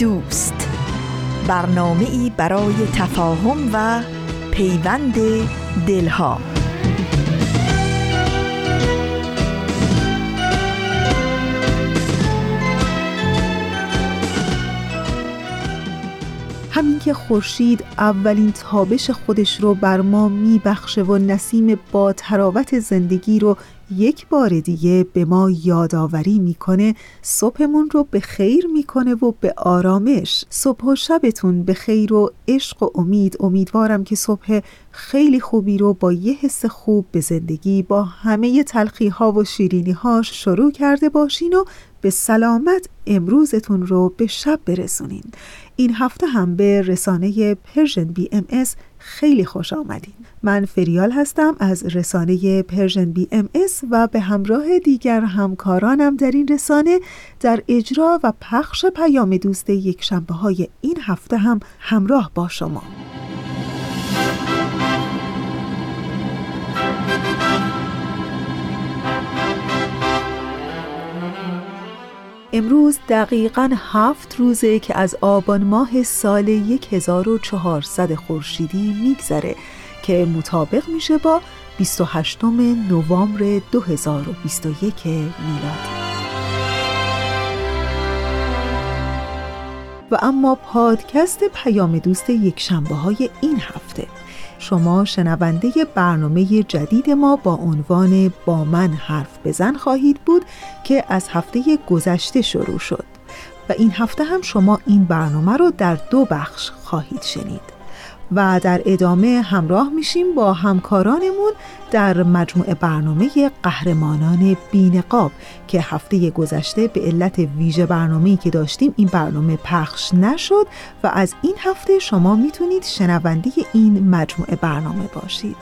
دوست. برنامه ای برای تفاهم و پیوند دلها. همین که خورشید اولین تابش خودش رو بر ما میبخشه و نسیم با تراوت زندگی رو یک بار دیگه به ما یادآوری می‌کنه صبحمون رو به خیر می‌کنه و به آرامش. صبح و شبتون به خیر و عشق و امید. امیدوارم که صبح خیلی خوبی رو با یه حس خوب به زندگی با همه تلخی ها و شیرینی هاش شروع کرده باشین و به سلامت امروزتون رو به شب برسونین. این هفته هم به رسانه Persian BMS خیلی خوش آمدین من فریال هستم از رسانه Persian BMS و به همراه دیگر همکارانم در این رسانه در اجرا و پخش پیام دوست یک شنبه های این هفته هم همراه با شما. امروز دقیقا هفت روزه که از آبان ماه سال 1400 خورشیدی میگذره که مطابق میشه با 28 نوامبر 2021 میلادی و اما پادکست پیام دوست یک شنبه های این هفته. شما شنونده برنامه جدید ما با عنوان با من حرف بزن خواهید بود که از هفته گذشته شروع شد. و این هفته هم شما این برنامه رو در دو بخش خواهید شنید. و در ادامه همراه میشیم با همکارانمون در مجموعه برنامه قهرمانان بینقاب که هفته گذشته به علت ویژه برنامه‌ای که داشتیم این برنامه پخش نشد و از این هفته شما می‌تونید شنونده این مجموعه برنامه باشید.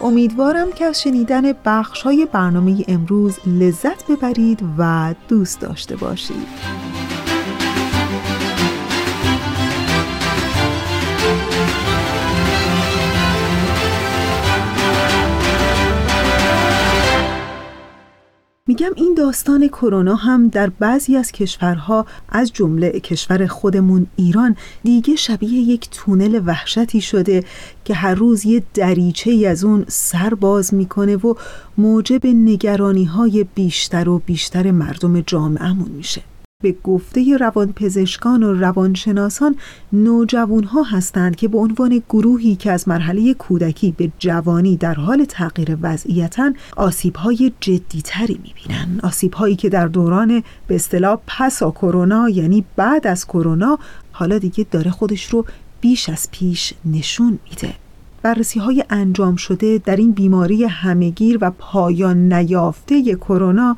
امیدوارم که از شنیدن بخش های برنامه امروز لذت ببرید و دوست داشته باشید. میگم این داستان کرونا هم در بعضی از کشورها از جمله کشور خودمون ایران دیگه شبیه یک تونل وحشتی شده که هر روز یه دریچه ای از اون سر باز می‌کنه و موجب نگرانی های بیشتر و بیشتر مردم جامعهمون میشه. به گفته روانپزشکان و روانشناسان نوجوان ها هستند که به عنوان گروهی که از مرحله کودکی به جوانی در حال تغییر وضعیتن آسیب های جدی تری می‌بینن. آسیب هایی که در دوران به اصطلاح پسا کرونا یعنی بعد از کرونا حالا دیگه داره خودش رو بیش از پیش نشون میده. بررسی های انجام شده در این بیماری همهگیر و پایان نیافته کرونا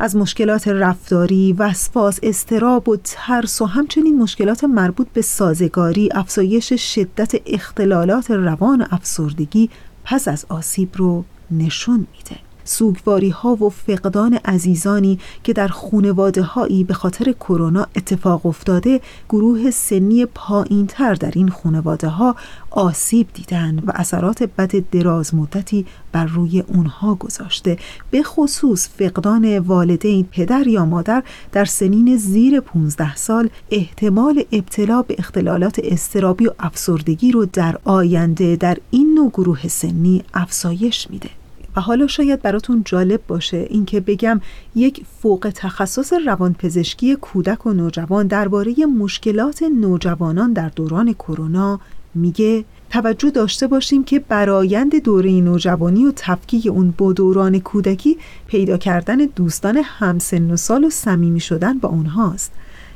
از مشکلات رفتاری، وسواس، استراب و ترس و همچنین مشکلات مربوط به سازگاری، افزایش شدت اختلالات روان و افسردگی پس از آسیب رو نشون میده. سوگواری ها و فقدان عزیزانی که در خونواده هایی به خاطر کرونا اتفاق افتاده گروه سنی پایین تر در این خونواده ها آسیب دیدن و اثرات بد دراز مدتی بر روی اونها گذاشته. به خصوص فقدان والدین پدر یا مادر در سنین زیر 15 سال احتمال ابتلا به اختلالات استرابی و افسردگی رو در آینده در این نوع گروه سنی افزایش میده. و حالا شاید براتون جالب باشه اینکه بگم یک فوق تخصص روانپزشکی کودک و نوجوان درباره مشکلات نوجوانان در دوران کرونا میگه توجه داشته باشیم که برایند دوره نوجوانی و تفکیک اون با دوران کودکی پیدا کردن دوستان همسن و سال و صمیمی شدن با اونهاست.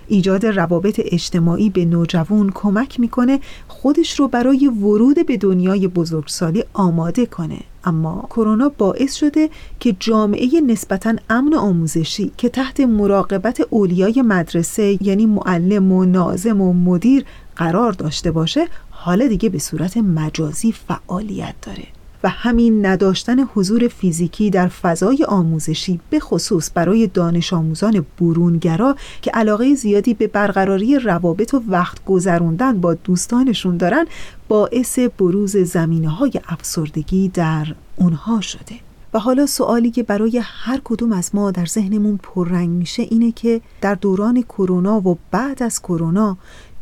ایجاد روابط اجتماعی به نوجوان کمک می‌کنه خودش رو برای ورود به دنیای بزرگسالی آماده کنه. اما کرونا باعث شده که جامعه نسبتا امن آموزشی که تحت مراقبت اولیای مدرسه یعنی معلم و نازم و مدیر قرار داشته باشه حالا دیگه به صورت مجازی فعالیت داره. و همین نداشتن حضور فیزیکی در فضای آموزشی به خصوص برای دانش آموزان برونگرا که علاقه زیادی به برقراری روابط و وقت گذروندن با دوستانشون دارن باعث بروز زمینه های افسردگی در اونها شده. و حالا سوالی که برای هر کدوم از ما در ذهنمون پررنگ میشه اینه که در دوران کرونا و بعد از کرونا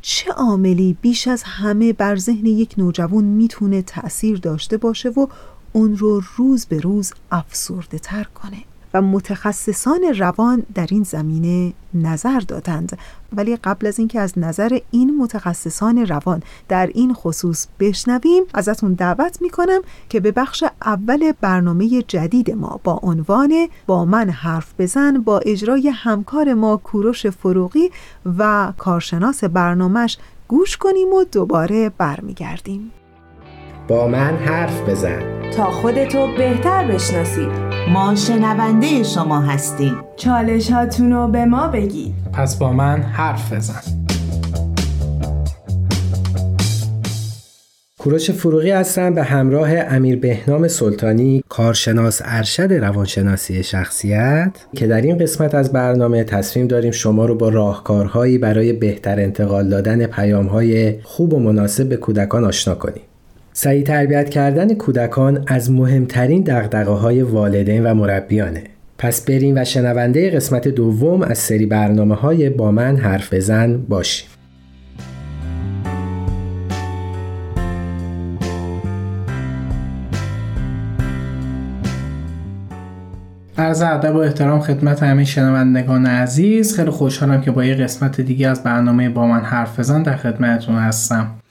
چه عاملی بیش از همه بر ذهن یک نوجوان می‌تونه تأثیر داشته باشه و اون رو روز به روز افسرده تر کنه؟ و متخصصان روان در این زمینه نظر دادند. ولی قبل از اینکه از نظر این متخصصان روان در این خصوص بشنویم ازتون دعوت می‌کنم که به بخش اول برنامه جدید ما با عنوان با من حرف بزن با اجرای همکار ما کوروش فروغی و کارشناس برنامهش گوش کنیم و دوباره برمیگردیم. با من حرف بزن. تا خودتو بهتر بشناسید ما شنونده شما هستیم. چالش هاتونو به ما بگید. پس با من حرف بزن. کوروش فروغی هستم به همراه امیر بهنام سلطانی کارشناس ارشد روانشناسی شخصیت که در این قسمت از برنامه تصمیم داریم شما رو با راهکارهایی برای بهتر انتقال دادن پیامهای خوب و مناسب به کودکان آشنا کنیم. سعی تربیت کردن کودکان از مهمترین دقدقه های والدین و مربیانه. پس بریم و شنونده قسمت دوم از سری برنامه های با من حرف بزن باشیم. عرض ادب و احترام خدمت همه شنوندگان عزیز. خیلی خوشحالم که با یه قسمت دیگه از برنامه با من حرف بزن در خدمتتون هستم.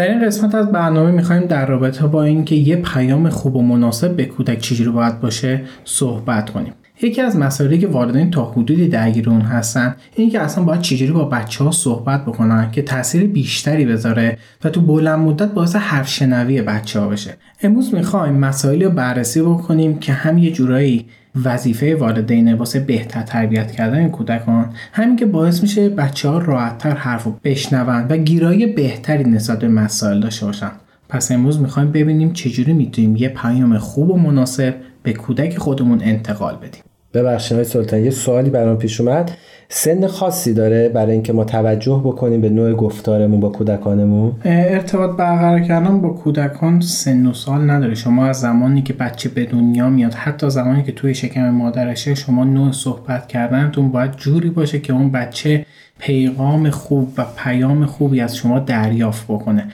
در این قسمت از برنامه می‌خوایم در رابطه با اینکه یه پیام خوب و مناسب به کودک چجوری باید باشه صحبت کنیم. یکی از مسائلی که والدین تا حدودی درگیر اون هستن اینه که اصلا باید چجوری با بچه ها صحبت بکنن که تاثیر بیشتری بذاره و تو بلند مدت باعث حرف شنوی بچه ها بشه. امروز می‌خوایم مسائلی رو بررسی بکنیم که هم یه جورایی وظیفه والدین واسه بهتر تربیت کردن کودکان. همین که باعث میشه بچه ها راحتتر حرف رو بشنون و گیرایی بهتری نسبت به مسائل داشته باشن. پس امروز می‌خوایم ببینیم چجوری می‌تونیم یه پیام خوب و مناسب به کودک خودمون انتقال بدیم. ببخشید های سلطان یه سوالی برام پیش اومد. سن خاصی داره برای اینکه ما توجه بکنیم به نوع گفتارمون با کودکانمون؟ ارتباط برقرار کردن با کودکان سن و سال نداره. شما از زمانی که بچه به دنیا میاد حتی زمانی که توی شکم مادرشه شما نوع صحبت کردنتون باید جوری باشه که اون بچه پیغام خوب و پیام خوبی از شما دریافت بکنه.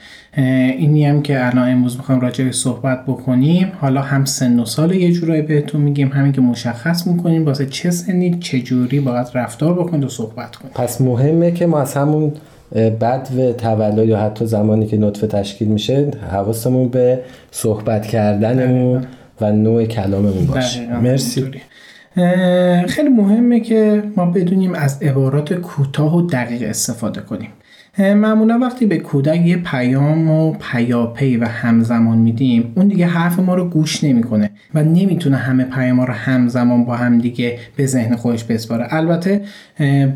اینی هم که الان امروز می‌خوایم راجع به صحبت بکنیم. حالا هم سن و سال یه جورایی بهتون میگیم همین که مشخص می‌کنیم واسه چه سنی چه جوری باید رفتار بکنید و صحبت کنید. پس مهمه که ما از همون بعد و تولد یا حتی زمانی که نطفه تشکیل میشه حواسمون به صحبت کردنمون و نوع کلاممون باشه. مرسی. خیلی مهمه که ما بدونیم از عبارات کوتاه و دقیق استفاده کنیم. معمولا وقتی به کودک یه پیام و پیاپی و همزمان میدیم اون دیگه حرف ما رو گوش نمی‌کنه و نمی‌تونه همه پیام رو همزمان با هم دیگه به ذهن خودش بسپاره. البته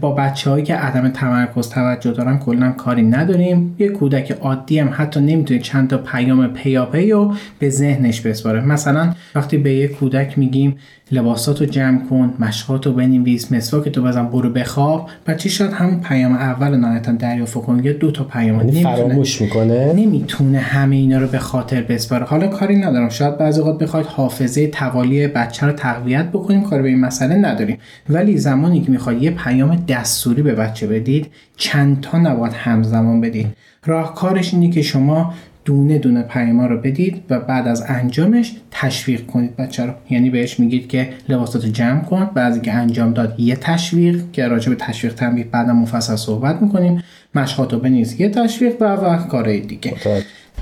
با بچه هایی که عدم تمرکز توجه دارن کلا کاری نداریم. یه کودک عادی هم حتی نمی‌تونه چند تا پیام پیاپی رو به ذهنش بسپاره. مثلا وقتی به یه کودک میگیم لباساتو جمع کن مشقاتو بنویس مسواک تو بزن برو بخواب. بچه شاید همون پیام اول نهایتا دریافت کنه یا دو تا پیام یعنی فراموش می‌کنه؟ نمی‌تونه همه اینا رو به خاطر بسپاره. حالا کاری ندارم. شاید بعضی وقت بخواید حافظه توالی بچه رو تقویت بکنیم کار به این مسئله نداریم. ولی زمانی که می‌خواید یه پیام دستوری به بچه بدید چند تا نباید همزمان بدید. راهکارش اینه که شما دونه دونه پیما رو بدید و بعد از انجامش تشویق کنید بچه رو. یعنی بهش میگید که لباساتو جمع کن. بعد که انجام داد یه تشویق که راجع به تشویق تنبیه بعدا مفصل صحبت می‌کنیم. مشقاتو بنویس یه تشویق و و کارهای دیگه.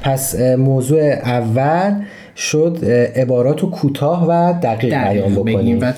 پس موضوع اول شد عبارات رو کوتاه و دقیق بیان بکنیم. و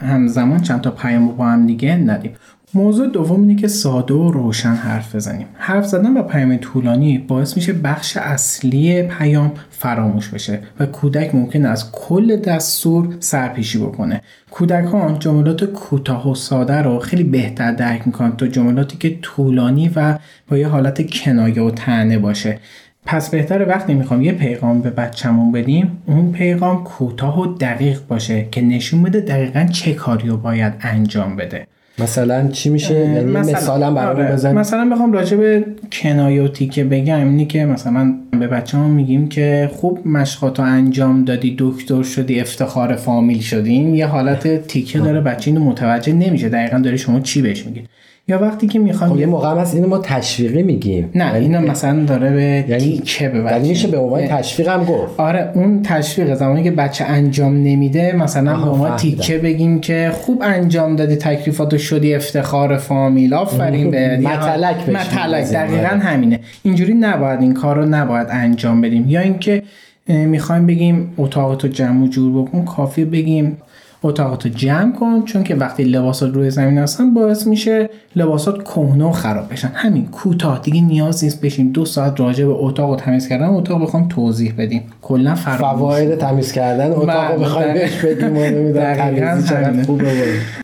همزمان چند تا پیام با هم دیگه ندیم. موضوع دوم اینه که ساده و روشن حرف بزنیم. حرف زدن با پیام طولانی باعث میشه بخش اصلی پیام فراموش بشه و کودک ممکن از کل دستور سرپیشی بکنه. کودکان جملات کوتاه و ساده رو خیلی بهتر درک می‌کنن تا جملاتی که طولانی و با یه حالت کنایه و تنه باشه. پس بهتره وقتی می‌خوام یه پیغام به بچه‌مون بدیم اون پیغام کوتاه و دقیق باشه که نشون بده دقیقا چه کاری رو باید انجام بده. مثلا چی میشه؟ یعنی مثلا مثالم برامون آره. بزن. مثلا بخوام راجع به کنایه و تیکه بگم اینی که مثلا به بچه‌مون میگیم که خوب مشقاتو انجام دادی دکتر شدی افتخار فامیل شدین یه حالت تیکه داره بچه اینو متوجه نمیشه. دقیقا داری شما چی بهش میگید یا وقتی که می‌خوام خب یه موقع هست اینو ما تشویقی میگیم. نه اینو مثلا داره به یعنی چه به یعنی میشه به عنوان تشویق هم گفت. آره اون تشویق زمانی که بچه انجام نمیده مثلا به عنوان تیکه بگیم که خوب انجام دادی تکلیفاتو شدی افتخار فامیل آفرین به مطلق مطلق دقیقا همینه. اینجوری نباید این کار رو نباید انجام بدیم. یا اینکه می‌خوایم بگیم اتاقتو جمع و جور بکن کافی بگیم. اتاقاتو جمع کن چون که وقتی لباسات روی زمین هستن باعث میشه لباسات کهنه و خراب بشن. همین کوتاه دیگه نیاز نیست بشیم دو ساعت راجع به اتاق تمیز کردن اتاق بخوام توضیح بدیم. کلا فواید تمیز کردن اتاق بله، بخوایم بهش بدیم و نمی‌دونم تمیزی چقدر خوبه.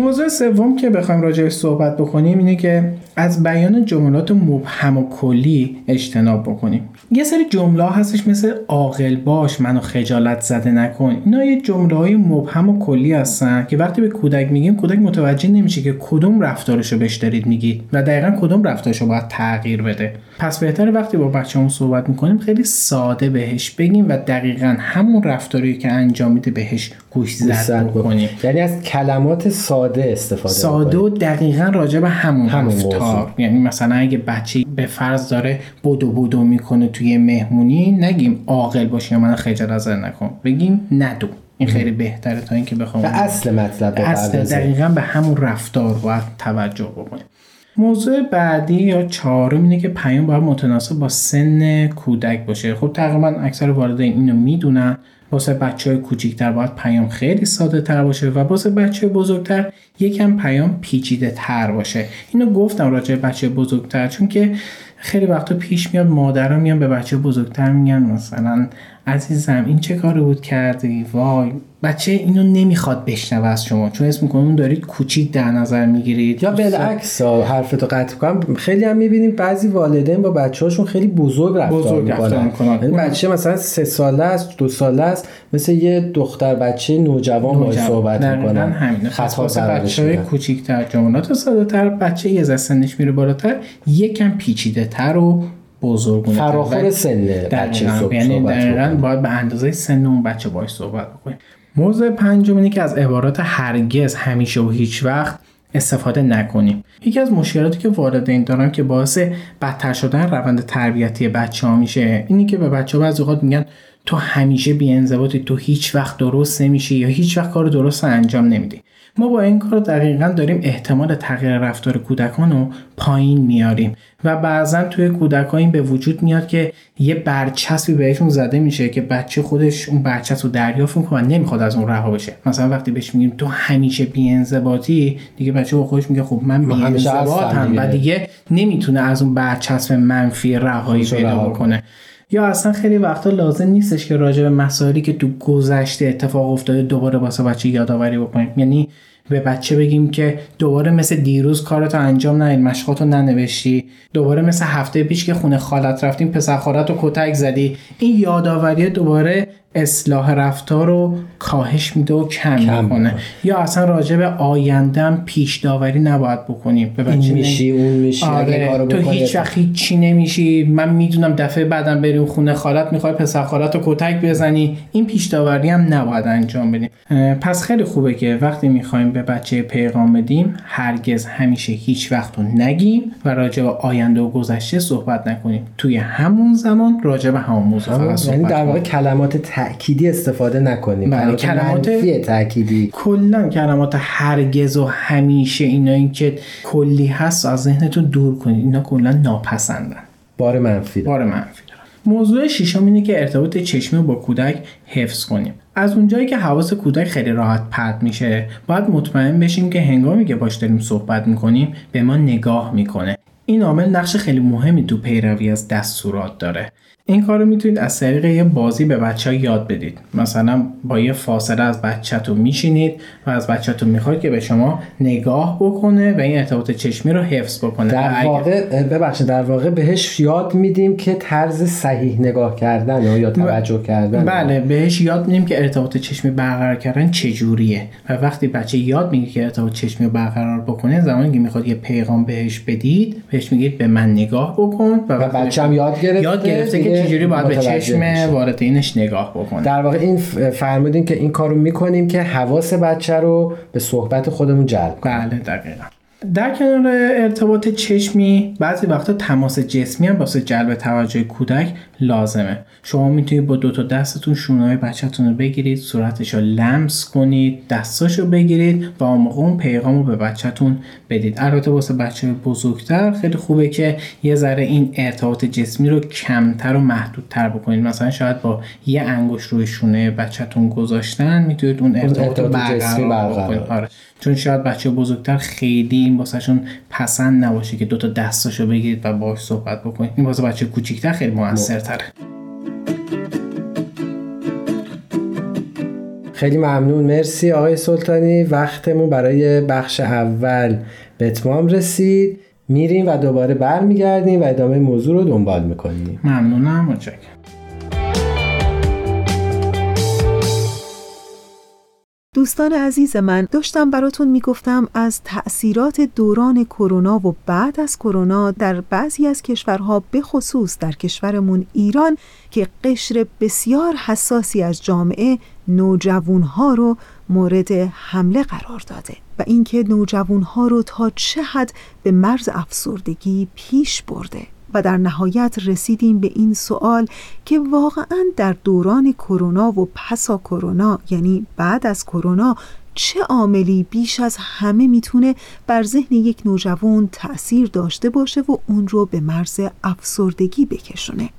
موضوع سوم که بخوایم راجعش صحبت بکنیم اینه که از بیان جملات مبهم و کلی اجتناب بکنیم. یه سری جمله هستش مثل عاقل باش منو خجالت زده نکن. اینا یه جمله های مبهم و کلی هستن که وقتی به کودک میگیم کودک متوجه نمیشه که کدوم رفتارشو بهش دارید میگید و دقیقا کدوم رفتارشو باید تغییر بده. پس بهتره وقتی با بچه‌مون صحبت می‌کنیم خیلی ساده بهش بگیم و دقیقا همون رفتاری که انجام میده بهش گوش زد بکنیم. یعنی از کلمات ساده استفاده ساده و دقیقا راجع به همون, همون رفتار یعنی مثلا اگه بچه به فرض داره بودو بودو می‌کنه توی مهمونی نگیم عاقل باش یا من خجالت نکن. بگیم ندو. این خیلی بهتره تا اینکه بخوام به اصل مطلب اصل دقیقا به همون رفتار باید توجه بکنیم. موضوع بعدی یا چهارم اینه که پیام باید متناسب با سن کودک باشه. خب تقریبا اکثر والدین اینو می‌دونن. واسه بچه های کوچیکتر باید پیام خیلی ساده تر باشه و واسه بچه بزرگتر یکم پیام پیچیده تر باشه. اینو گفتم راجع بچه بزرگتر چون که خیلی وقتا پیش میاد مادرها میان به بچه بزرگتر میگن مثلا عزیزم این چه کاری بود کردی؟ وای بچه اینو نمی‌خواد بشنوه از شما چون اسم میکنون دارید کوچیک در نظر می‌گیرید. یا بالعکس حرفتو قطع کنم. خیلی هم می‌بینیم بعضی والدین با بچه هاشون خیلی بزرگ رفتار می‌کنن. یعنی بچه مثلا سه ساله است دو ساله است مثل یه دختر بچه نوجوان با صحبت می‌کنن. خطا بچه های کوچیکتر جملات ساده تر بچه یه سنش میره بالاتر یکم پیچیده تر و بزرگونه فراخور سن بچه یعنی دقیقا باید به اندازه سن اون بچه باش صحبت بکنیم. موضوع پنجم اینه که از عبارات هرگز همیشه و هیچ وقت استفاده نکنیم. یکی از مشکلاتی که والدین دارن که باعث بدتر شدن روند تربیتی بچه ها میشه اینی که به بچه ها بعضی اوقات میگن تو همیشه بی تو هیچ وقت درست نمیشی یا هیچ وقت کار درست انجام نمیدی. ما با این کار دقیقا داریم احتمال تغییر رفتار کودکان رو پایین میاریم و بعضا توی کودک این به وجود میاد که یه برچسبی بهشون زده میشه که بچه خودش اون برچسب رو دریافت می‌کنه و نمی‌خواد از اون رها بشه. مثلا وقتی بهش میگیم تو همیشه بی دیگه بچه با خودش میگه خب من بی هم و دیگه. نمی‌تونه از اون برچسب منفی رهایی پیدا بکنه. یا اصلا خیلی وقتا لازم نیستش که راجع به مسائلی که تو گذشته اتفاق افتاده دوباره واسه بچه یادآوری بکنیم. یعنی به بچه بگیم که دوباره مثل دیروز کارتو انجام ندید مشقاتو ننوشتی. دوباره مثل هفته پیش که خونه خالت رفتیم پسر خالت کتک زدی. این یادآوری دوباره اصلاح رفتار رو کاهش میده و کم, کم می‌کنه. یا اصلا راجع به آیندهم پیش داوری نباید بکنیم. به این میشی اون میشی. آره. تو هیچ وقت چی نمیشی. من می‌دونم دفعه بعدم بریم خونه خالت می‌خوای پسر خالت رو کتک بزنی. این پیش داوری هم نباید انجام بدیم. پس خیلی خوبه که وقتی می‌خوایم به بچه پیغام بدیم هرگز همیشه هیچ وقت رو نگیم و راجع به آینده و گذشته صحبت نکنیم. توی همون زمان راجع به همون موضوع یعنی در واقع کلمات تأکیدی استفاده نکنیم. بله کلمات تأکیدی. کلا کلمات هرگز و همیشه اینا که کلی هست از ذهنتون دور کنید. اینا کلا ناپسندن. بار منفی بار منفی موضوع ششم اینه که ارتباط چشمی با کودک حفظ کنیم. از اونجایی که حواس کودک خیلی راحت پرت میشه باید مطمئن بشیم که هنگامی که باش داریم صحبت می‌کنیم به ما نگاه می‌کنه. این عامل نقش خیلی مهمی تو پیروی از دستورات داره. این کار رو می‌تونید از طریق یه بازی به بچه ها یاد بدید. مثلا با یه فاصله از بچهتون میشینید و از بچهتون می‌خواید که به شما نگاه بکنه و این ارتباط چشمی رو حفظ بکنه. در واقع ببخشید در واقع بهش یاد میدیم که طرز صحیح نگاه کردن یا توجه کردن. بله بهش یاد میدیم که ارتباط چشمی برقرار کردن چجوریه. و وقتی بچه یاد میگه که ارتباط چشمی رو برقرار بکنه زمانی که می‌خواد یه پیغام بهش بدید بهش میگید به من نگاه بکن و, و بچه هم یاد گرفته یاد گرفته که چجوری باید به چشم والدینش نگاه بکنه در واقع این فرمودین که این کارو می‌کنیم که حواس بچه رو به صحبت خودمون جلب کنیم. بله دقیقا. در کنار ارتباط چشمی بعضی وقتا تماس جسمی هم واسه جلب توجه کودک لازمه. شما می‌تونید با دو تا دستتون شونه بچهتون رو بگیرید صورتش رو لمس کنید دستاش رو بگیرید و اون موقع اون پیغام رو به بچهتون بدید. البته واسه بچه بزرگتر خیلی خوبه که یه ذره این ارتباط جسمی رو کمتر و محدودتر بکنید. مثلا شاید با یه انگوش روی شونه بچهتون گذاشتن می‌تونید اون ارتباط, رو برقرار بکنید. آره. چون شاید بچه بزرگتر خیلی این واسهشون پسند نباشه که دو تا دستاشو بگیرید و باهاش صحبت بکنید. این واسه بچه کوچیکتر خیلی موثرتره. خیلی ممنون. مرسی آقای سلطانی. وقتمون برای بخش اول به اتمام رسید. میریم و دوباره برمیگردیم و ادامه موضوع رو دنبال می‌کنیم. ممنونم. متشکرم. دوستان عزیز من داشتم براتون می‌گفتم از تأثیرات دوران کرونا و بعد از کرونا در بعضی از کشورها به خصوص در کشورمون ایران که قشر بسیار حساسی از جامعه نوجوانها رو مورد حمله قرار داده و اینکه نوجوانها رو تا چه حد به مرز افسردگی پیش برده. و در نهایت رسیدیم به این سوال که واقعا در دوران کرونا و پسا کرونا یعنی بعد از کرونا چه عاملی بیش از همه می‌تونه بر ذهن یک نوجوان تأثیر داشته باشه و اون رو به مرز افسردگی بکشونه؟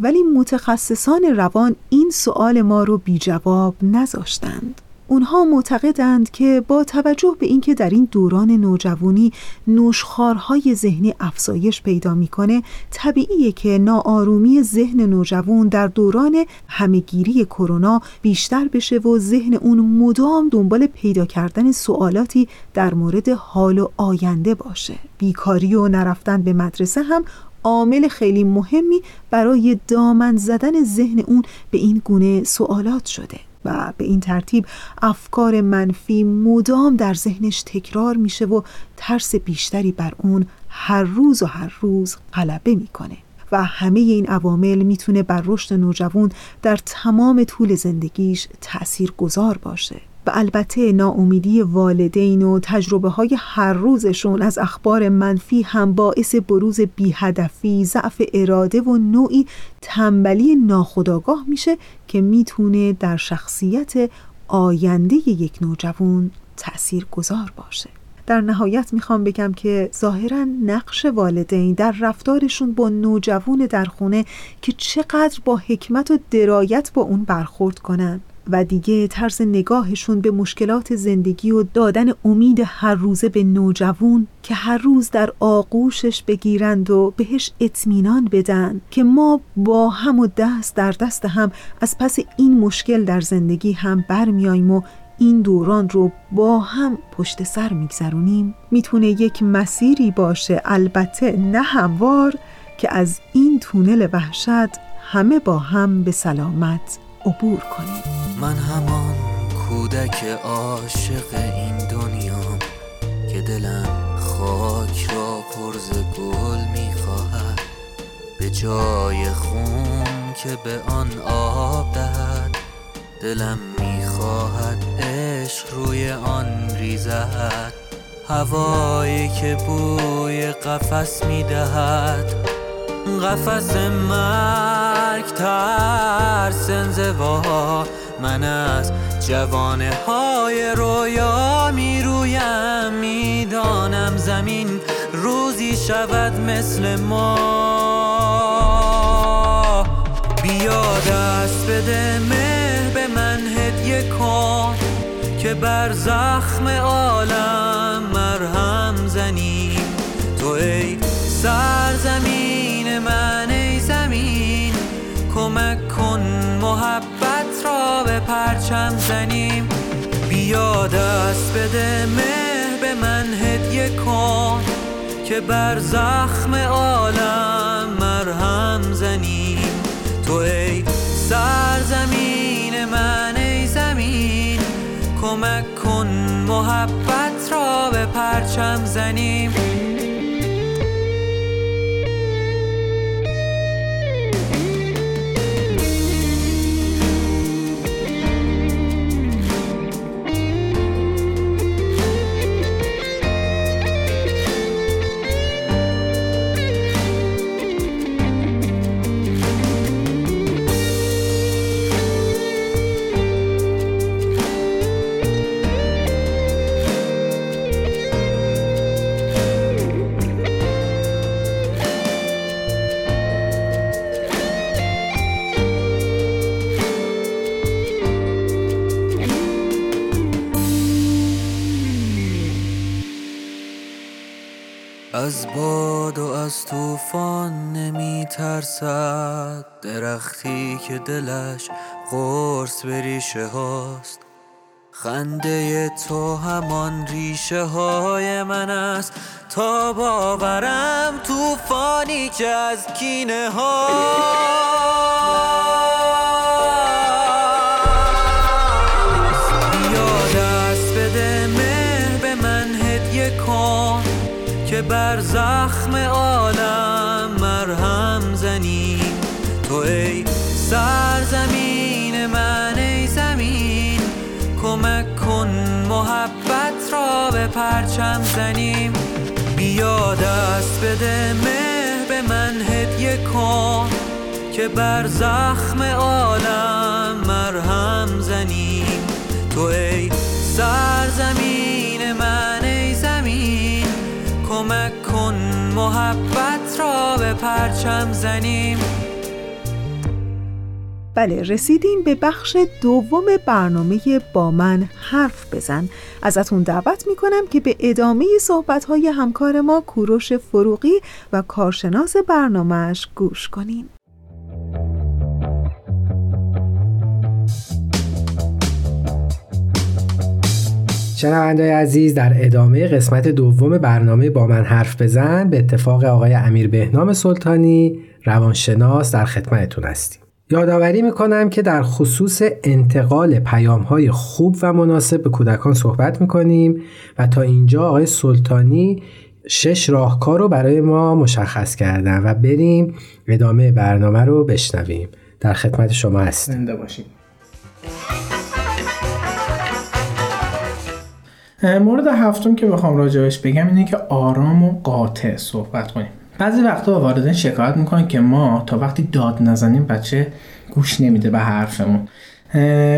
ولی متخصصان روان این سوال ما رو بی جواب نذاشتند. اونها معتقدند که با توجه به اینکه در این دوران نوجوانی نوشخارهای ذهنی افزایش پیدا می‌کنه طبیعیه که ناآرومی ذهن نوجوان در دوران همهگیری کرونا بیشتر بشه و ذهن اون مدام دنبال پیدا کردن سوالاتی در مورد حال و آینده باشه. بیکاری و نرفتن به مدرسه هم عامل خیلی مهمی برای دامن زدن ذهن اون به این گونه سوالات شده. و به این ترتیب افکار منفی مدام در ذهنش تکرار میشه و ترس بیشتری بر اون هر روز و هر روز غلبه می‌کنه. و همه این عوامل می‌تونه بر رشد نوجوان در تمام طول زندگیش تأثیر گذار باشه. و البته ناامیدی والدین و تجربه های هر روزشون از اخبار منفی هم باعث بروز بیهدفی، ضعف اراده و نوعی تنبلی ناخودآگاه میشه که می‌تونه در شخصیت آینده یک نوجوان تأثیر گذار باشه. در نهایت می‌خوام بگم که ظاهرا نقش والدین در رفتارشون با نوجوان در خونه که چقدر با حکمت و درایت با اون برخورد کنن. و دیگه طرز نگاهشون به مشکلات زندگی و دادن امید هر روزه به نوجوان که هر روز در آغوشش بگیرند و بهش اطمینان بدن که ما با هم و دست در دست هم از پس این مشکل در زندگی هم برمیاییم و این دوران رو با هم پشت سر میگذرونیم. می‌تونه یک مسیری باشه البته نه هموار که از این تونل وحشت همه با هم به سلامت عبور کنیم. من همان کودک عاشق این دنیا که دلم خاک را پرز گل می‌خواهد. به جای خون که به آن آب دهد دلم می‌خواهد عشق روی آن ریزد. هوایی که بوی قفس می‌دهد قفس مرگ ترس انزوا من از جوانه های رویا می‌رویم می‌دانم زمین روزی شود مثل ما. بیا دست بده مه به من هدیه کن که بر زخم عالم مرهم زنیم تو ای سرزمین من ای زمین کمک کن محبت را پرچم زنیم. بیا دست بده مه به من هدیه کن که بر زخم عالم مرهم زنیم. تو ای سرزمین من ای زمین کمک کن محبت را به پرچم زنیم. درختی که دلش قرص به ریشه هاست. خنده تو همان ریشه های من است. تا باورم طوفانی که از کینه ها. بده به من هدیه کن که بر زخم عالم ای سرزمین من ای زمین کمک کن محبت را به پرچم زنیم. بیا دست بده مه به من هدیه کن که بر زخم عالم مرهم زنیم. تو ای سرزمین من ای زمین کمک کن محبت را به پرچم زنیم. بله رسیدیم به بخش دوم برنامه با من حرف بزن. ازتون دعوت می‌کنم که به ادامه صحبت های همکار ما کوروش فروغی و کارشناس برنامهش گوش کنین. شنوندای عزیز در ادامه قسمت دوم برنامه با من حرف بزن به اتفاق آقای امیر بهنام سلطانی روانشناس در خدمتتون هستیم. یادآوری می‌کنم که در خصوص انتقال پیام های خوب و مناسب به کودکان صحبت می‌کنیم و تا اینجا آقای سلطانی شش راهکار رو برای ما مشخص کردن و بریم ادامه برنامه رو بشنویم. در خدمت شما هستیم. زنده باشیم مورد هفتم که بخوام راجبش بگم اینه که آرام و قاطع صحبت کنیم. بعضی وقتا والدین شکایت می‌کنن که ما تا وقتی داد نزنیم بچه گوش نمیده به حرفمون.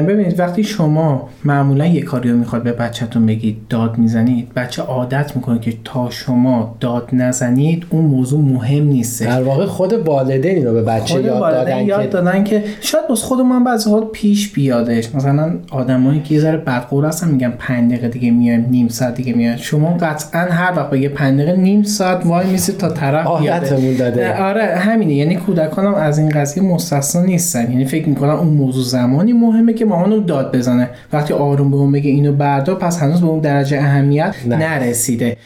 ببینید وقتی شما معمولا یه کاری رو می‌خواد به بچهتون بگید داد می‌زنید بچه عادت می‌کنه که تا شما داد نزنید اون موضوع مهم نیست. در واقع خود والدین اینو به بچه خود یاد دادن یاد که دادن که شاید بس خود من بعضی وقت پیش بیادش. مثلا آدمایی که یه ذره بدقور هستن میگن 5 دقیقه دیگه میایم نیم ساعت دیگه میایم. شما قطعا هر وقت بگه 5 دقیقه نیم ساعت وای میسید تا طرف عادتمون. داده. آره همینه. یعنی کودکانم از این قضیه مستثنا نیستن. یعنی فکر می‌کنن اون موضوع زمانی مهمه که مامان رو داد بزنه. وقتی آروم به اون بگه اینو بردار پس هنوز به اون درجه اهمیت نه. نرسیده.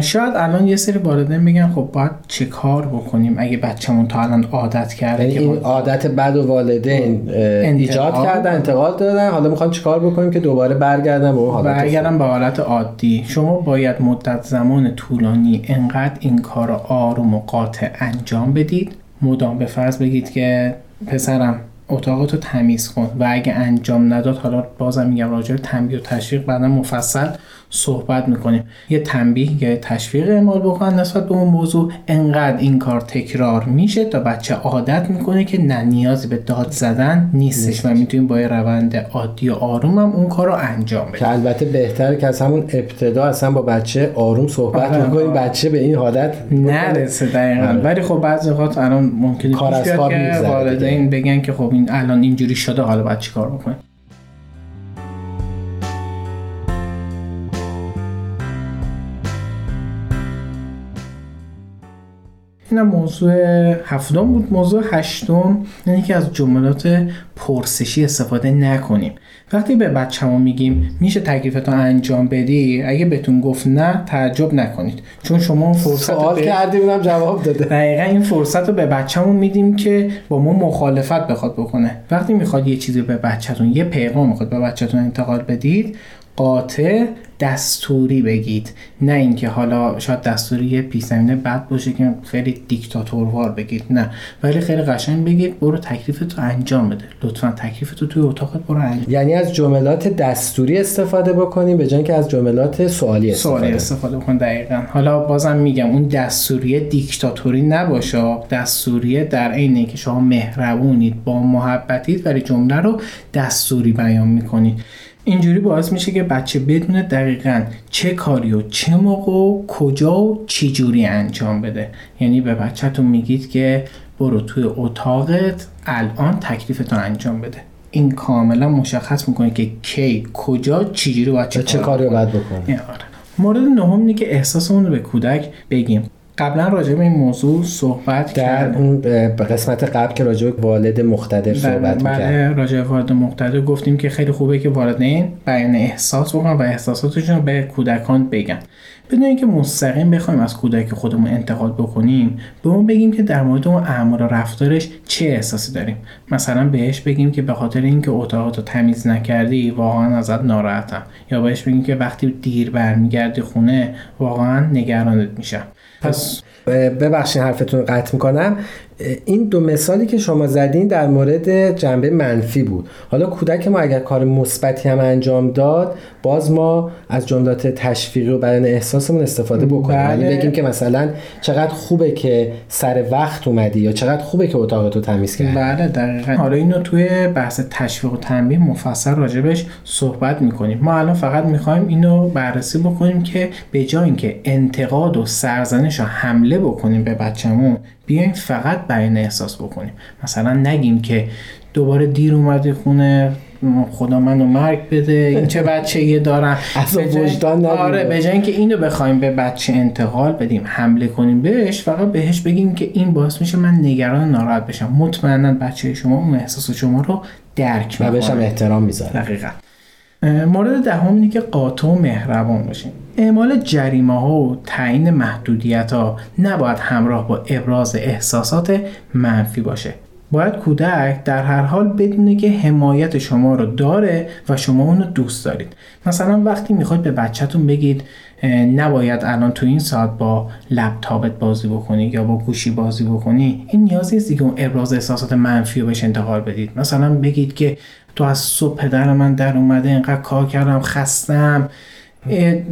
شاید الان یه سری والدین بگن خب باید چه کار بکنیم اگه بچه‌مون تا الان عادت کرده یعنی که این با- عادت بد و والدین ایجاد کردن انتقال دادن. حالا می‌خوان چیکار بکنیم که دوباره برگردن به اون حالت برگردم به حالت عادی. شما باید مدت زمان طولانی انقدر این کار رو آروم و قاطع انجام بدید. مدام به فرض بگید که پسرم اتاقتو تمیز کن. و اگه انجام نداد حالا بازم میگم راجع تنبیه و تشویق بعدا مفصل. صحبت می‌کنیم. یه تنبیه یا تشویق اعمال بکنن نسبت به اون موضوع. انقدر این کار تکرار میشه تا بچه عادت می‌کنه که نه نیازی به داد زدن نیستش و می‌تونیم با یه روند عادی و آروم هم اون کار رو انجام بدیم. که البته بهتره که از همون ابتدا اصلا با بچه آروم صحبت آره. بکنیم. بچه به این حالت نرسه دقیقا. آره. ولی خب بعضی وقت الان ممکنه کار از کار که والدین بگن که خب این الان اینجوری شده حالا باید چیکار بکنیم؟ اینم موضوع هفتم بود. موضوع هشتم اینه که از جملات پرسشی استفاده نکنیم. وقتی به بچه‌مون میگیم میشه تکلیفتو انجام بدی؟ اگه بهتون گفت نه تعجب نکنید. چون شما فرصت سوال به- کردیم اونم جواب داده. دقیقا این فرصت رو به بچه‌مون میدیم که با ما مخالفت بخواد بکنه. وقتی می‌خواد یه چیزی به بچهتون یه پیغام می‌خواد به بچهتون انتقال بدید قاطع دستوری بگید. نه اینکه حالا شاید دستوری یه پیش‌زمینه بد باشه که خیلی دیکتاتوروار بگید. نه. ولی خیلی قشنگ بگید برو تکلیفتو انجام بده. لطفا تکلیفتو توی اتاقت برو انجام یعنی از جملات دستوری استفاده بکنیم به جای اینکه از جملات سوالی استفاده سوالی استفاده کن دقیقا. حالا بازم میگم اون دستوری دیکتاتوری نباشه. دستوری در عین که شما مهربونید با محبتید ولی جمله رو دستوری بیان می‌کنید. اینجوری باعث میشه که بچه بدونه دقیقا چه کاری و چه موقع و کجا و چی جوری انجام بده. یعنی به بچهتون میگید که برو توی اتاقت الان تکلیفتو انجام بده. این کاملا مشخص می‌کنه که کی کجا چجوری باید و چه کاری باید این آره. مورد نهم اینه که احساسمون رو به کودک بگیم. قبلا راجع به این موضوع صحبت در کردیم. اون به قسمت قبل که راجع به والد مقتدر صحبت بله راجع به والد مقتدر گفتیم که خیلی خوبه که والدین بیان احساس بکنن و احساساتشون رو به کودکان بگن. بدون اینکه مستقیم بخوایم از کودک خودمون انتقاد بکنیم به اون بگیم که در مورد اون اعمال و رفتارش چه احساسی داریم. مثلا بهش بگیم که به خاطر اینکه اتاقاتو تمیز نکردی واقعا ازت ناراحتم. یا بهش بگیم که وقتی دیر برمیگردی خونه واقعا نگرانت میشم. پس ببخشید حرفتون رو قطع می‌کنم. این دو مثالی که شما زدین در مورد جنبه منفی بود. حالا کودک ما اگر کار مثبتی هم انجام داد باز ما از جملات تشویقی و بیان احساسمون استفاده بکنیم. بله. یعنی بگیم که مثلا چقدر خوبه که سر وقت اومدی یا چقدر خوبه که اتاقتو تمیز کردی. بله دقیقا. حالا اینو توی بحث تشویق و تنبیه مفصل راجبش صحبت می‌کنیم. ما الان فقط می‌خوایم اینو بررسی بکنیم که به جای اینکه انتقاد و سرزنش و حمله بکنیم به بچه‌مون بیایم فقط بیان احساس بکنیم. مثلا نگیم که دوباره دیر اومدی خونه خدا منو مرگ بده این چه بچه یه دارم جای- وجدان. آره به جای اینکه اینو بخوایم به بچه انتقال بدیم حمله کنیم بهش فقط بهش بگیم که این باعث میشه من نگران ناراحت بشم. مطمئنا بچه شما اون احساس شما رو درک و بهش هم می‌کنه. احترام می‌ذاره. دقیقا. مورد دهم اینه که قاطع و مهربان باشیم. اعمال جریمه ها و تعیین محدودیت ها نباید همراه با ابراز احساسات منفی باشه. باید کودک در هر حال بدونه که حمایت شما رو داره و شما اونو دوست دارید. مثلا وقتی می‌خواید به بچهتون بگید نباید الان تو این ساعت با لپتاپت بازی بکنی یا با گوشی بازی بکنی این نیازی نیست که اون ابراز احساسات منفی رو بهش انتقال بدید. مثلا بگید که تو از صبح پدر من در اومده اینقدر کار کردم خستم.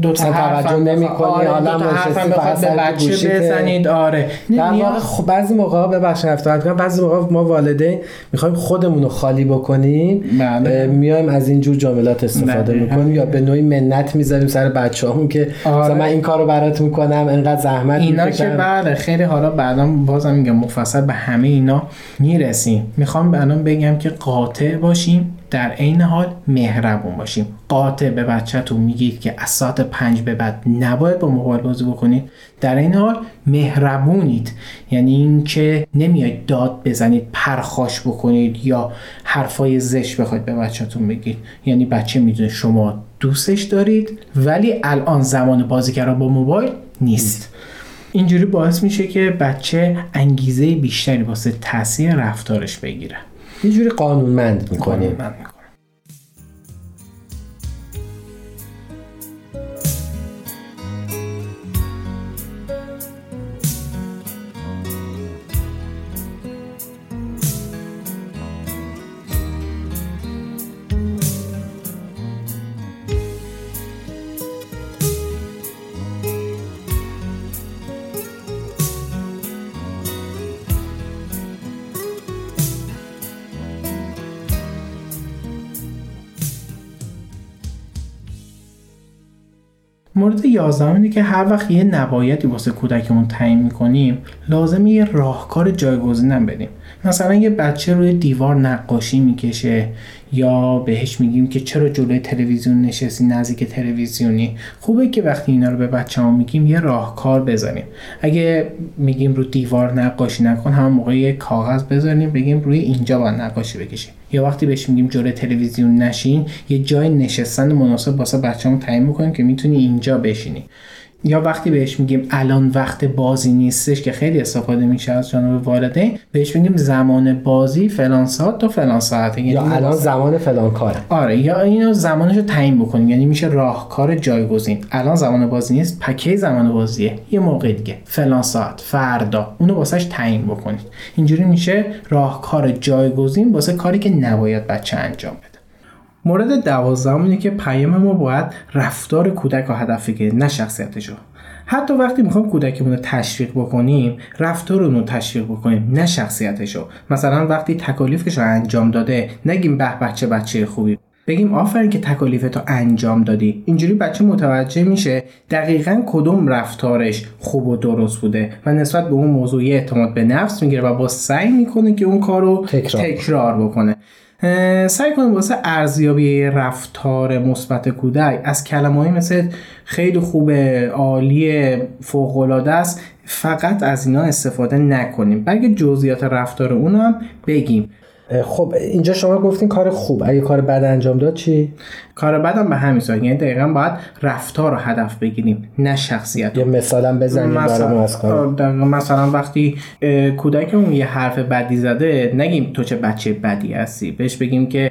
دو تا توجه نمی‌کنی، آره، حالا بخواد به بچه. بزنید آره در واقع خب بعضی موقع ببخشید افتاد کنم بعضی موقع ما والدین می‌خوایم خودمون رو خالی بکنیم بله. میایم از اینجور جملات استفاده. می‌کنیم یا به نوعی منت می‌ذاریم سر بچه‌هامون که آره. مثلا من این کارو برات می‌کنم انقدر زحمت اینا که بله خیلی حالا بعدا بازم میگم مفصل به همه اینا می‌رسیم می‌خوام الان بگم که قاطع باشیم در عین حال مهربون باشیم. قاطع به بچهتون میگید که از ساعت پنج به بعد نباید با موبایل بازی بکنید. در این حال مهربونید. یعنی اینکه نمیاید داد بزنید پرخاش بکنید یا حرفای زشت بخواید به بچهتون بگید. یعنی بچه می‌دونه شما دوستش دارید ولی الان زمان بازیگرا با موبایل نیست. اینجوری باعث میشه که بچه انگیزه بیشتری واسه تاثیر رفتارش بگیره. یه جوری قانونمند می‌کنیم مورد یازدهم اینه که هر وقت یه نبایدی واسه کودکمون تعیین می‌کنیم لازمه یه راهکار جایگزینم بدیم. مثلا یه بچه روی دیوار نقاشی می‌کشه یا بهش میگیم که چرا جلوی تلویزیون نشستی نزدیک تلویزیونی؟ خوبه که وقتی اینا رو به بچه ها میگیم یه راهکار بذاریم اگه میگیم رو دیوار نقاشی نکن هم موقع یه کاغذ بذاریم بگیم روی اینجا باید نقاشی بکشیم. یا وقتی بهش میگیم جلوی تلویزیون نشین یه جای نشستن مناسب واسه بچه‌مون تعیین می‌کنیم که می‌تونی اینجا بشینی. یا وقتی بهش میگیم الان وقت بازی نیستش که خیلی استفاده میشه از جانب والدین بهش میگیم زمان بازی فلان ساعت تا فلان ساعت. یعنی یا الان زمان فلان کاره. آره یا اینو زمانش رو تعیین بکنیم. یعنی میشه راهکار جایگزین. الان زمان بازی نیست پکی زمان بازیه. یه موقع دیگه. فلان ساعت فردا. اونو واسش تعیین بکنید. اینجوری میشه راهکار جایگزین واسه کاری که نباید بچه انجام بده. مورد دوازدهم اینه که پیام ما باید رفتار کودک رو هدف بگیره نه شخصیتش حتی وقتی می‌خوایم کودکمون رو تشویق بکنیم رفتار رو تشویق بکنیم نه شخصیتش رو. مثلا وقتی تکالیفش رو انجام داده نگیم به بچه بچه خوبی. بگیم آفرین که تکالیفتو انجام دادی. اینجوری بچه متوجه میشه دقیقا کدوم رفتارش خوب و درست بوده و نسبت به اون موضوع اعتماد به نفس می‌گیره و با سعی می‌کنه که اون کار رو تکرار, تکرار بکنه. سعی کنیم واسه ارزیابی رفتار مثبت کودک از کلمه‌ای مثل خیلی خوبه عالی فوق العاده است فقط از اینا استفاده نکنیم. بلکه جزئیات رفتار اون هم بگیم. خب اینجا شما گفتین کار خوب. اگه کار بد انجام داد چی؟ کار بدم به همین صورت یعنی دقیقا باید رفتار رو هدف بگیریم نه شخصیت. یه مثالم بزنیم مثلا, از کار. مثلا وقتی کودکمون یه حرف بدی زده نگیم تو چه بچه بدی هستی. بهش بگیم که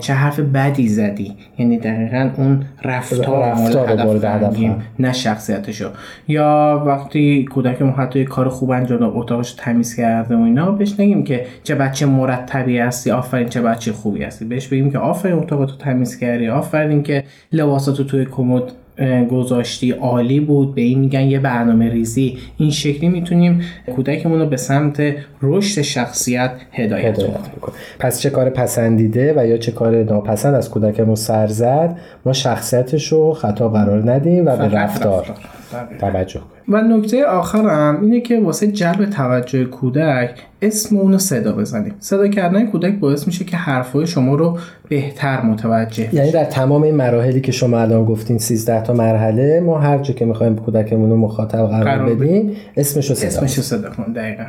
چه حرف بدی زدی. یعنی دقیقا اون رفتار, رفتار مورد هدف نه شخصیتشو. یا وقتی کودکمون حتی کار خوب انجام داد اتاقش تمیز کرده و اینا بهش نگیم که چه بچه مرتبی هستی آفرین چه بچه خوبی هستی. بهش بگیم که آفرین اتاقتو تمیز کردی. آفرین که لباساتو توی کمد گذاشتی عالی بود. به این میگن یه برنامه ریزی. این شکلی می‌تونیم کودکمون رو به سمت رشد شخصیت هدایت, کنیم پس چه کار پسندیده و یا چه کار ناپسند از کودکمون سر زد ما شخصیتش رو خطا قرار ندیم و به رفتار. توجه کنیم. و نکته آخرم اینه که واسه جلب توجه کودک اسم اونو صدا بزنیم. صدا کردن کودک باعث میشه که حرفای شما رو بهتر متوجه یعنی در تمام این مراحلی که شما الان گفتین 13 تا مرحله ما هر جا که می‌خوایم کودکمون رو مخاطب قرار, بدیم اسمشو صدا اسمشو صدا کن دقیقا.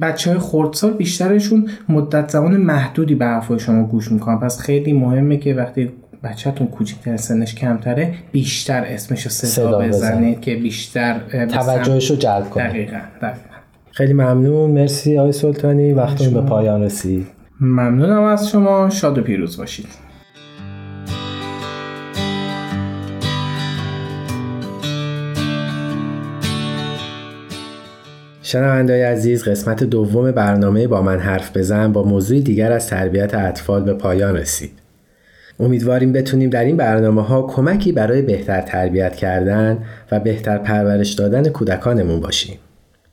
بچه های خردسال بیشترشون مدت زمان محدودی به حرفای شما گوش می‌کنن. پس خیلی مهمه که وقتی بچهتون کوچیکتر سنش کمتره بیشتر اسمش رو صدا, صدا بزنید. که بیشتر توجهش رو جلب کنه دقیقا, دقیقا. خیلی ممنون. مرسی آقای سلطانی. وقتون به پایان رسید. ممنونم از شما. شاد و پیروز باشید. شنوندای عزیز قسمت دوم برنامه با من حرف بزن. با موضوع دیگر از تربیت اطفال به پایان رسید. امیدواریم بتونیم در این برنامه ها کمکی برای بهتر تربیت کردن و بهتر پرورش دادن کودکانمون باشیم.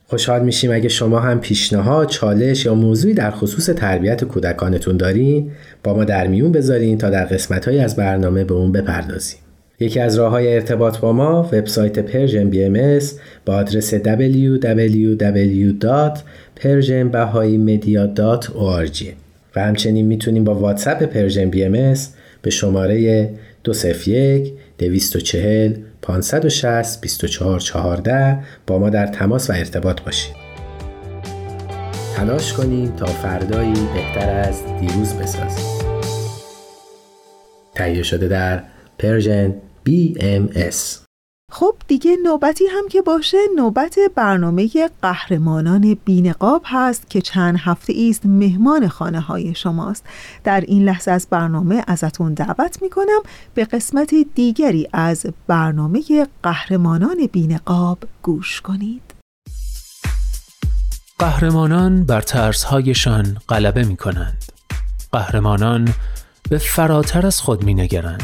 خوشحال میشیم اگه شما هم پیشنهاد، چالش یا موضوعی در خصوص تربیت کودکانتون دارین با ما در میون بذارین تا در قسمت های از برنامه به اون بپردازیم. یکی از راه های ارتباط با ما وبسایت Persian BM با آدرس www.persianbahaimedia.org و همچنین می‌تونیم با واتساپ Persian BM به شماره 201 240 560 2414 با ما در تماس و ارتباط باشید. تلاش کنیم تا فردایی بهتر از دیروز بسازیم. تهیه شده در پرژن BMS خب دیگه نوبتی هم که باشه نوبت برنامه قهرمانان بینقاب هست که چند هفته است مهمان خانه های شماست. در این لحظه از برنامه ازتون دعوت می‌کنم به قسمت دیگری از برنامه قهرمانان بینقاب گوش کنید. قهرمانان بر ترسهایشان غلبه می کنند قهرمانان به فراتر از خود می نگرند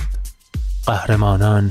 قهرمانان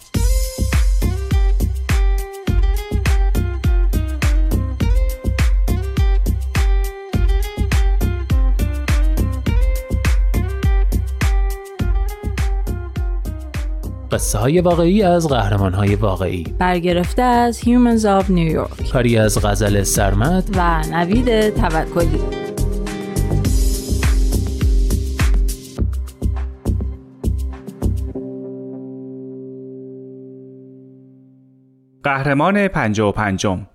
قصه های واقعی از قهرمان های واقعی. برگرفته از Humans of New York. کاری از غزل سرمد. و نوید توکلی. قهرمان پنجا و پنجم.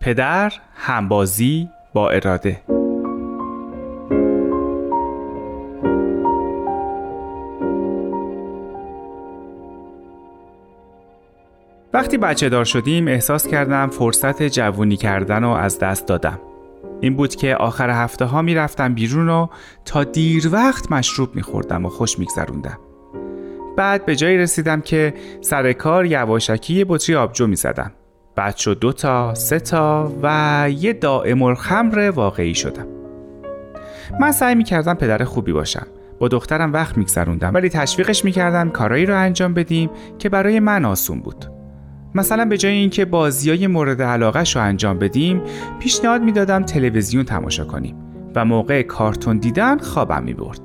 پدر همبازی با اراده. وقتی بچه دار شدیم احساس کردم فرصت جوونی کردن رو از دست دادم. این بود که آخر هفته ها می رفتم بیرون و تا دیر وقت مشروب می خوردم و خوش می گذروندم. بعد به جایی رسیدم که سر کار یواشکی بطری آبجو می زدم. بعد شد دو تا، سه تا و یه دائم الخمر واقعی شدم. من سعی می کردم پدر خوبی باشم. با دخترم وقت میگذروندم ولی تشویقش می‌کردم کارایی رو انجام بدیم که برای من آسون بود مثلا به جای اینکه بازیای مورد علاقه رو انجام بدیم پیشنهاد می‌دادم تلویزیون تماشا کنیم و موقع کارتون دیدن خوابم می برد.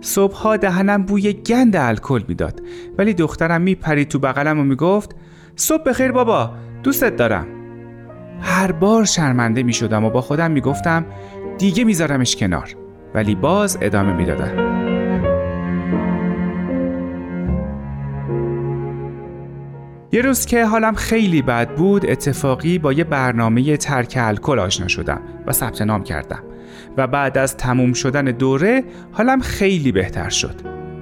صبحها دهنم بوی گند الکل می‌داد ولی دخترم میپرید تو بغلم و می‌گفت صبح بخیر بابا دوستت دارم. هر بار شرمنده می شدم و با خودم می‌گفتم دیگه میذارمش کنار. ولی باز ادامه می‌دادم. یه روز که حالم خیلی بد بود اتفاقی با یه برنامه ترک الکل آشنا شدم و ثبت نام کردم. و بعد از تموم شدن دوره حالم خیلی بهتر شد.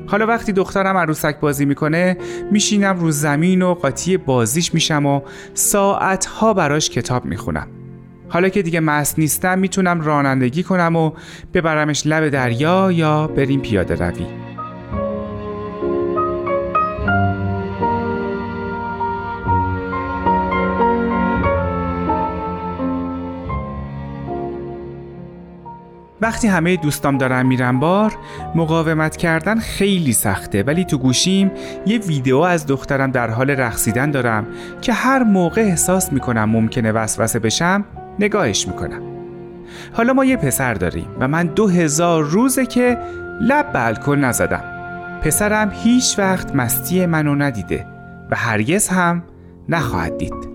حالا وقتی دخترم عروسک بازی می‌کنه میشینم رو زمین و قاطی بازیش میشم و ساعتها براش کتاب می‌خونم. حالا که دیگه مست نیستم می‌تونم رانندگی کنم و ببرمش لب دریا یا بریم پیاده روی. وقتی همه دوستام دارن میرن بار مقاومت کردن خیلی سخته. ولی تو گوشیم یه ویدیو از دخترم در حال رقصیدن دارم که هر موقع احساس می‌کنم ممکنه وسوسه بشم نگاهش می‌کنم. حالا ما یه پسر داریم و من دو هزار روزه که لب به الکل نزدم. پسرم هیچ وقت مستی منو ندیده و هرگز هم نخواهد دید.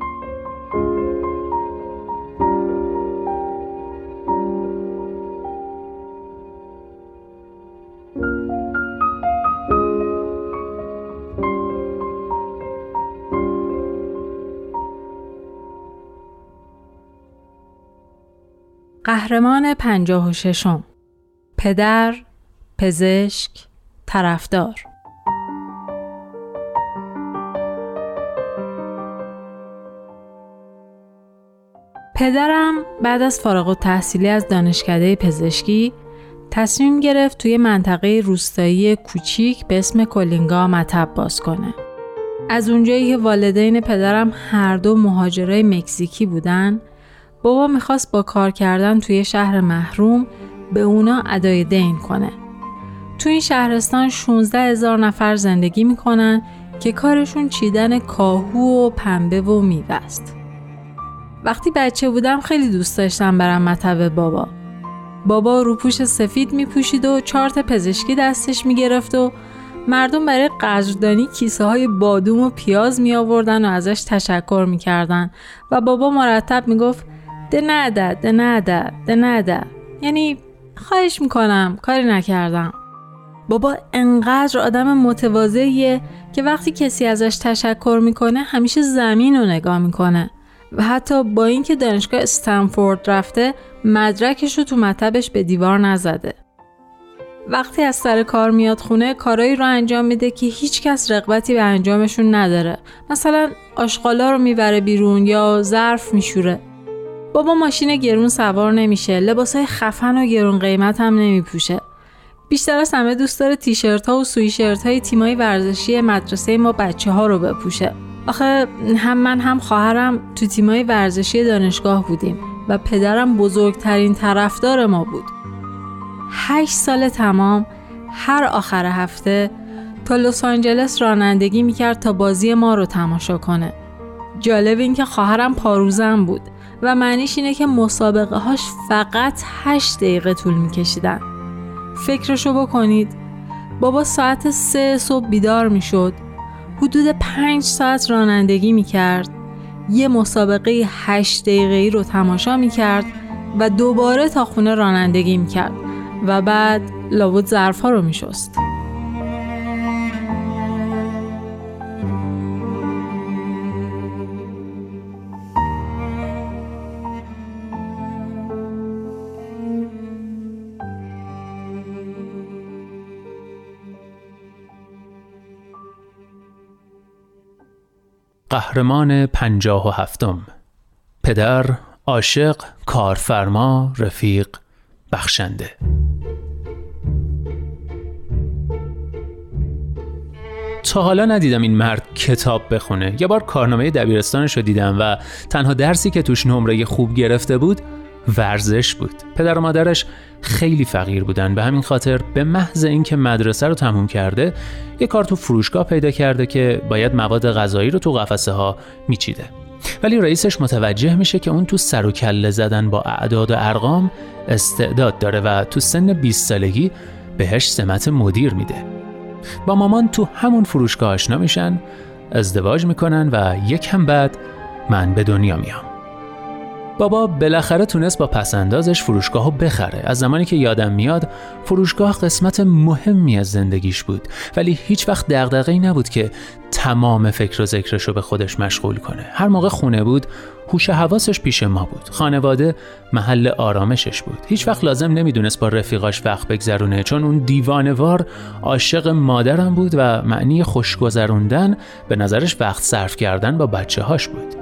قهرمان پنجاه و ششم پدر، پزشک، طرفدار پدرم بعد از فارغ و تحصیلی از دانشکده پزشکی تصمیم گرفت توی منطقه روستایی کوچیک به اسم کلینگا مطب باز کنه. از اونجایی که والدین پدرم هر دو مهاجرای مکزیکی بودن بابا می‌خواست با کار کردن توی شهر محروم به اونا ادای دین کنه. تو این شهرستان 16 هزار نفر زندگی می‌کنن که کارشون چیدن کاهو و پنبه و میوه است. وقتی بچه بودم خیلی دوست داشتم برم مطب بابا. بابا روپوش سفید می پوشید و چارت پزشکی دستش می گرفت و مردم برای قدردانی کیسه های بادوم و پیاز می آوردن و ازش تشکر می کردن و بابا مرتب می گفت ده نده ده نده ده نده یعنی خواهش می‌کنم کاری نکردم. بابا انقدر آدم متواضعیه که وقتی کسی ازش تشکر می‌کنه همیشه زمین رو نگاه می‌کنه. و حتی با اینکه دانشگاه استنفورد رفته مدرکش رو تو مطبش به دیوار نزده. وقتی از سر کار میاد خونه کارایی رو انجام میده که هیچ کس رغبتی به انجامشون نداره. مثلا آشغالا رو می‌بره بیرون یا ظرف میشوره. بابا ماشین گرون سوار نمیشه لباسای خفن و گرون قیمت هم نمیپوشه. بیشتر از همه دوست داره تیشرت ها و سویشرت های تیمای ورزشی مدرسه ما بچه ها رو بپوشه. آخه هم من هم خواهرم تو تیمای ورزشی دانشگاه بودیم و پدرم بزرگترین طرفدار ما بود. هشت سال تمام هر آخر هفته تا لس آنجلس رانندگی می‌کرد تا بازی ما رو تماشا کنه. جالب این که خواهرم پاروزم بود. و معنیش اینه که مسابقه هاش فقط هشت دقیقه طول میکشیدن. فکرشو بکنید. بابا ساعت سه صبح بیدار می‌شد. حدود پنج ساعت رانندگی می‌کرد. یه مسابقه هشت دقیقه رو تماشا می‌کرد و دوباره تا خونه رانندگی می‌کرد و بعد لابد ظرفها رو میشست. قهرمان پنجاه و هفتم. پدر عاشق کارفرما رفیق بخشنده. تا حالا ندیدم این مرد کتاب بخونه. یه بار کارنامه دبیرستانش رو دیدم و تنها درسی که توش نمره خوب گرفته بود ورزش بود. پدر و مادرش خیلی فقیر بودن. به همین خاطر به محض اینکه مدرسه رو تموم کرده یه کار تو فروشگاه پیدا کرده که باید مواد غذایی رو تو قفسه ها میچیده. ولی رئیسش متوجه میشه که اون تو سر و کله زدن با اعداد و ارقام استعداد داره و تو سن 20 سالگی بهش سمت مدیر میده. با مامان تو همون فروشگاه آشنا میشن ازدواج می‌کنن و یک هم بعد من به دنیا میام. بابا بالاخره تونست با پسندازش فروشگاه رو بخره. از زمانی که یادم میاد فروشگاه قسمت مهمی از زندگیش بود. ولی هیچ وقت دغدغه‌ای نبود که تمام فکر و ذکرش رو به خودش مشغول کنه. هر موقع خونه بود هوش حواسش پیش ما بود. خانواده محل آرامشش بود. هیچ وقت لازم نمی‌دونست با رفیقاش وقت بگذرونه چون اون دیوانوار عاشق مادرم بود و معنی خوشگذروندن به نظرش وقت صرف کردن با بچه هاش بود.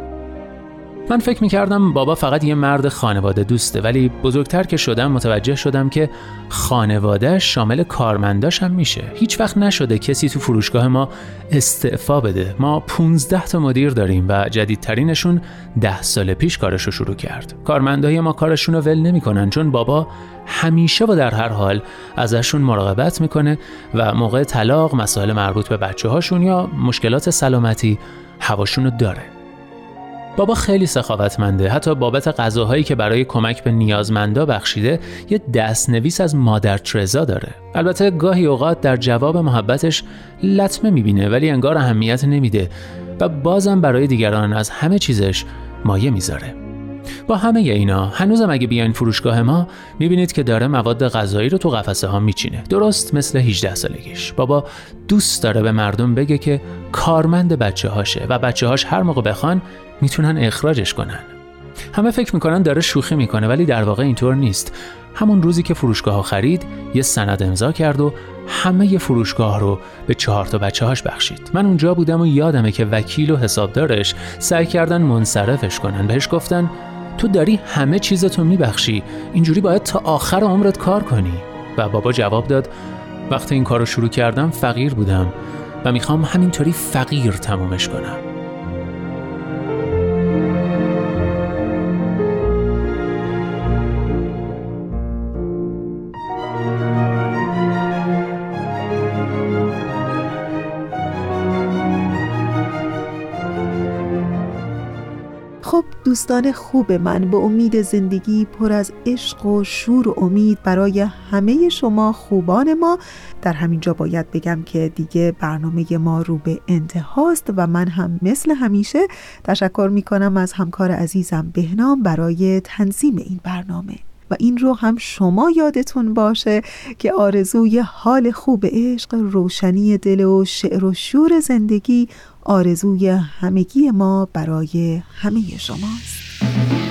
من فکر می‌کردم بابا فقط یه مرد خانواده دوسته ولی بزرگتر که شدم متوجه شدم که خانواده شامل کارمنداش هم میشه. هیچ وقت نشده کسی تو فروشگاه ما استعفا بده. ما 15 تا مدیر داریم و جدیدترینشون ده سال پیش کارشو شروع کرد. کارمندای ما کارشون رو ول نمی‌کنن چون بابا همیشه و در هر حال ازشون مراقبت می‌کنه و موقع طلاق مسائل مربوط به بچه هاشون یا مشکلات سلامتی هواشون داره. بابا خیلی سخاوتمنده. حتی بابت غذاهایی که برای کمک به نیازمندا بخشیده یه دستنویس از مادر ترزا داره. البته گاهی اوقات در جواب محبتش لطمه می‌بینه ولی انگار اهمیت نمیده و بازم برای دیگران از همه چیزش مایه می‌ذاره. با همه اینا هنوزم اگه بیاین فروشگاه ما می‌بینید که داره مواد غذایی رو تو قفسه ها میچینه. درست مثل 18 سالگیش. بابا دوست داره به مردم بگه که کارمند بچه هاشه و بچه هاش هر موقع بخوان می‌تونن اخراجش کنن. همه فکر می‌کنن داره شوخی می‌کنه ولی در واقع اینطور نیست. همون روزی که فروشگاه ها خرید یه سند امضا کرد و همه ی فروشگاه رو به چهار تا بچه هاش بخشید. من اونجا بودم و یادمه که وکیل و حسابدارش سعی کردن منصرفش کنن. بهش گفتن تو داری همه چیزتو میبخشی. اینجوری باید تا آخر عمرت کار کنی. و بابا جواب داد وقتی این کار رو شروع کردم فقیر بودم. و می‌خوام همینطوری فقیر تمومش کنم. دوستان خوب من به امید زندگی پر از عشق و شور و امید برای همه شما خوبان ما. در همینجا باید بگم که دیگه برنامه ما رو به انتهاست و من هم مثل همیشه تشکر می کنم از همکار عزیزم بهنام برای تنظیم این برنامه. و این رو هم شما یادتون باشه که آرزوی حال خوب عشق روشنی دل و شعر و شور زندگی آرزوی همگی ما برای همه شماست.